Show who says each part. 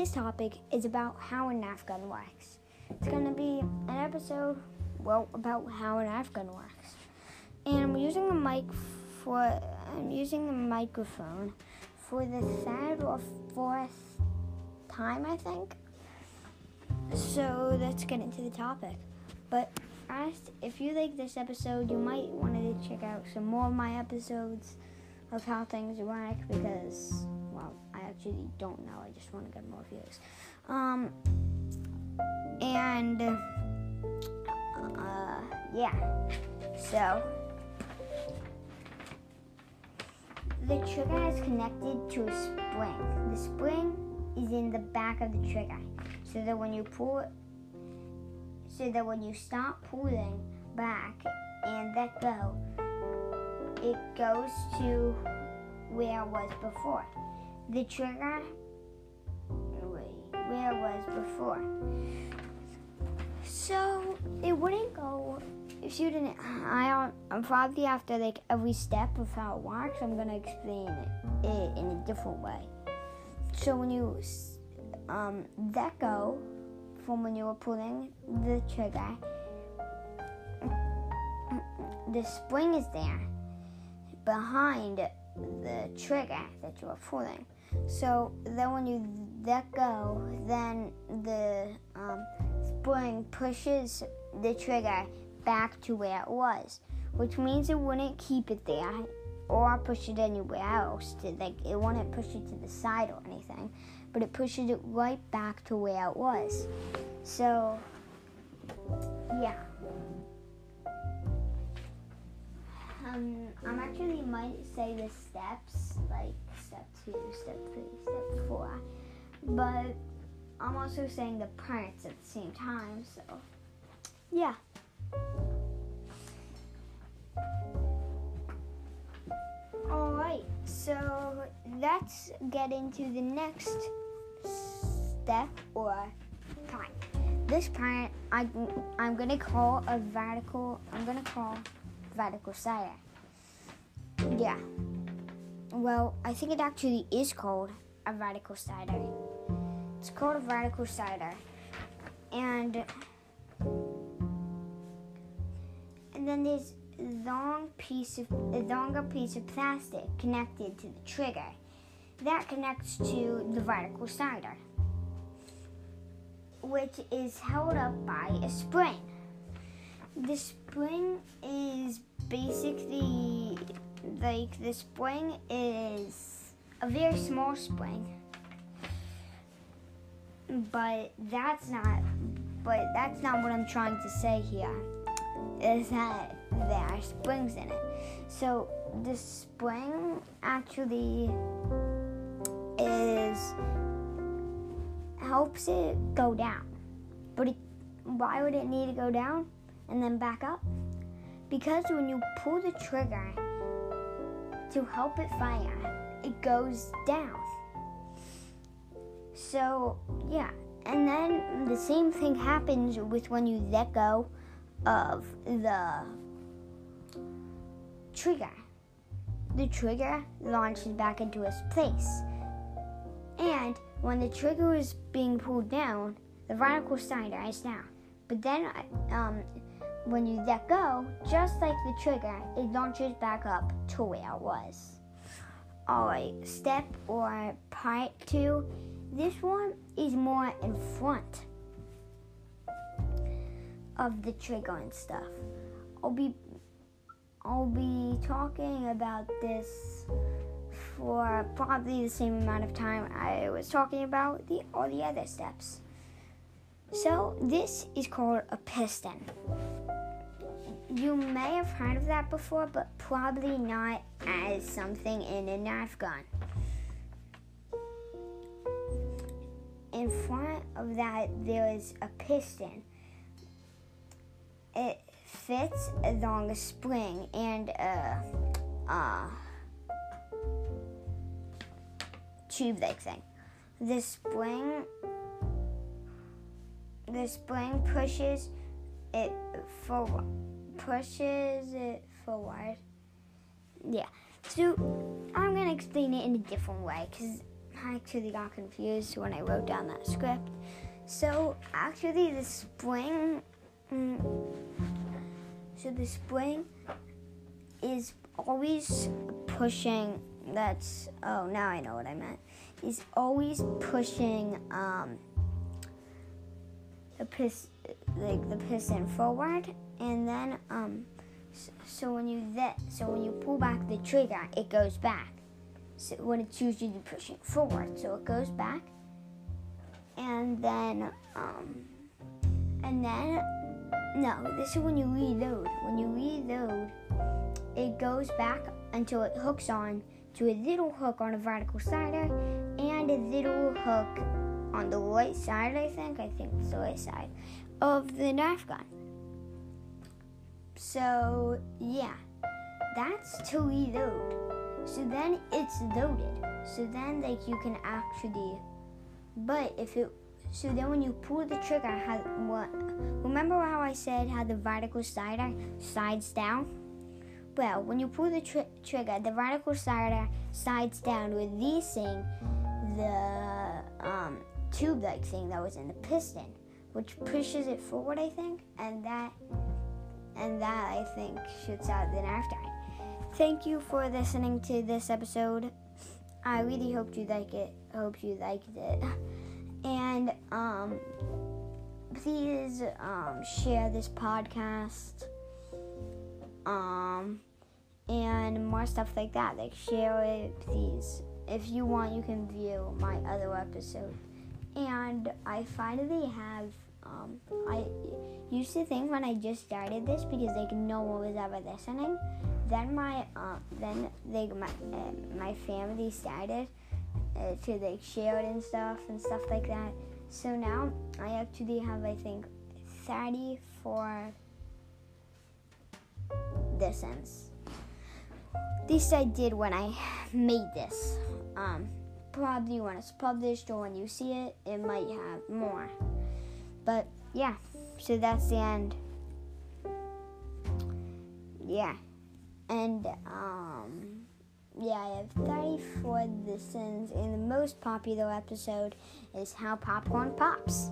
Speaker 1: this topic is about how a Nerf gun works. It's gonna be an episode, well, about how a Nerf gun works. And I'm using a mic for, I'm using a microphone for the third or fourth time, I think. So let's get into the topic. But first, if you like this episode, you might want to check out some more of my episodes of how things work because, well, I actually don't know. I just want to get more views. Um, and, uh, yeah. So, the trigger is connected to a spring. The spring is in the back of the trigger, so that when you pull, so that when you stop pulling back and let go, it goes to where it was before. The trigger, where it was before. So it wouldn't go if you didn't. I. I'm probably after like every step of how it works. I'm gonna explain it, it in a different way. So when you um, let go from when you were pulling the trigger, the spring is there behind the trigger that you are pulling. So then when you let go, then the um, spring pushes the trigger back to where it was, which means it wouldn't keep it there or push it anywhere else. To, like it wouldn't push it to the side or anything, but it pushes it right back to where it was. So yeah. Um, I'm actually might say the steps, like step two, step three, step four, but I'm also saying the parts at the same time, so yeah. Alright, so let's get into the next step or part. This part I, I'm gonna call a vertical, I'm gonna call vertical slider. Yeah. Well, I think it actually is called a vertical slider. It's called a vertical slider. And and then there's a long piece of a longer piece of plastic connected to the trigger. That connects to the vertical slider, which is held up by a spring. The spring is basically like the spring is a very small spring. But that's not but that's not what I'm trying to say here is that there are springs in it. So the spring actually is helps it go down. But it, why would it need to go down and then back up? Because when you pull the trigger to help it fire, it goes down. So, yeah. And then the same thing happens with when you let go of the trigger. The trigger launches back into its place. And when the trigger is being pulled down, the vertical slider is down. But then um, when you let go, just like the trigger, it launches back up to where it was. Alright, step or part two. This one is more in front of the trigger and stuff. I'll be I'll be talking about this for probably the same amount of time I was talking about the all the other steps. So this is called a piston. You may have heard of that before, but probably not as something in a Nerf gun. In front of that, there is a piston. It fits along a spring and a, a tube-like thing. The spring, the spring pushes it forward pushes it forward. Yeah. So I'm gonna explain it in a different way because I actually got confused when I wrote down that script. So actually, the spring. Mm, so the spring is always pushing. That's oh now I know what I meant. He's always pushing um, the like the piston forward, and then um, so when you that so when you pull back the trigger, it goes back. So when it's usually pushing forward, so it goes back, and then um, and then no, this is when you reload. When you reload, it goes back until it hooks on to a little hook on a vertical slider and a little hook on the right side. I think I think it's the right side of the Nerf gun. So yeah, that's to reload. So then it's loaded. So then like you can actually, but if it, so then when you pull the trigger, how what? Remember how I said how the vertical slider slides down? Well, when you pull the tri- trigger, the vertical slider slides down, releasing the um, tube-like thing that was in the piston, which pushes it forward, I think, and that and that I think should out the Nerf gun. Thank you for listening to this episode. I really hope you like it. Hope you liked it. And um, please um, share this podcast. Um, and more stuff like that. Like share it, please. If you want, you can view my other episode. And I finally have. Um, I used to think when I just started this because like no one was ever listening. Then my uh, then like my uh, my family started uh, to like share it and stuff and stuff like that. So now I actually have I think 34 listens. At least I did when I made this. Um, probably when it's published or when you see it, it might have more. But yeah, so that's the end. Yeah. And um yeah, I have 34 listens and the most popular episode is how popcorn pops.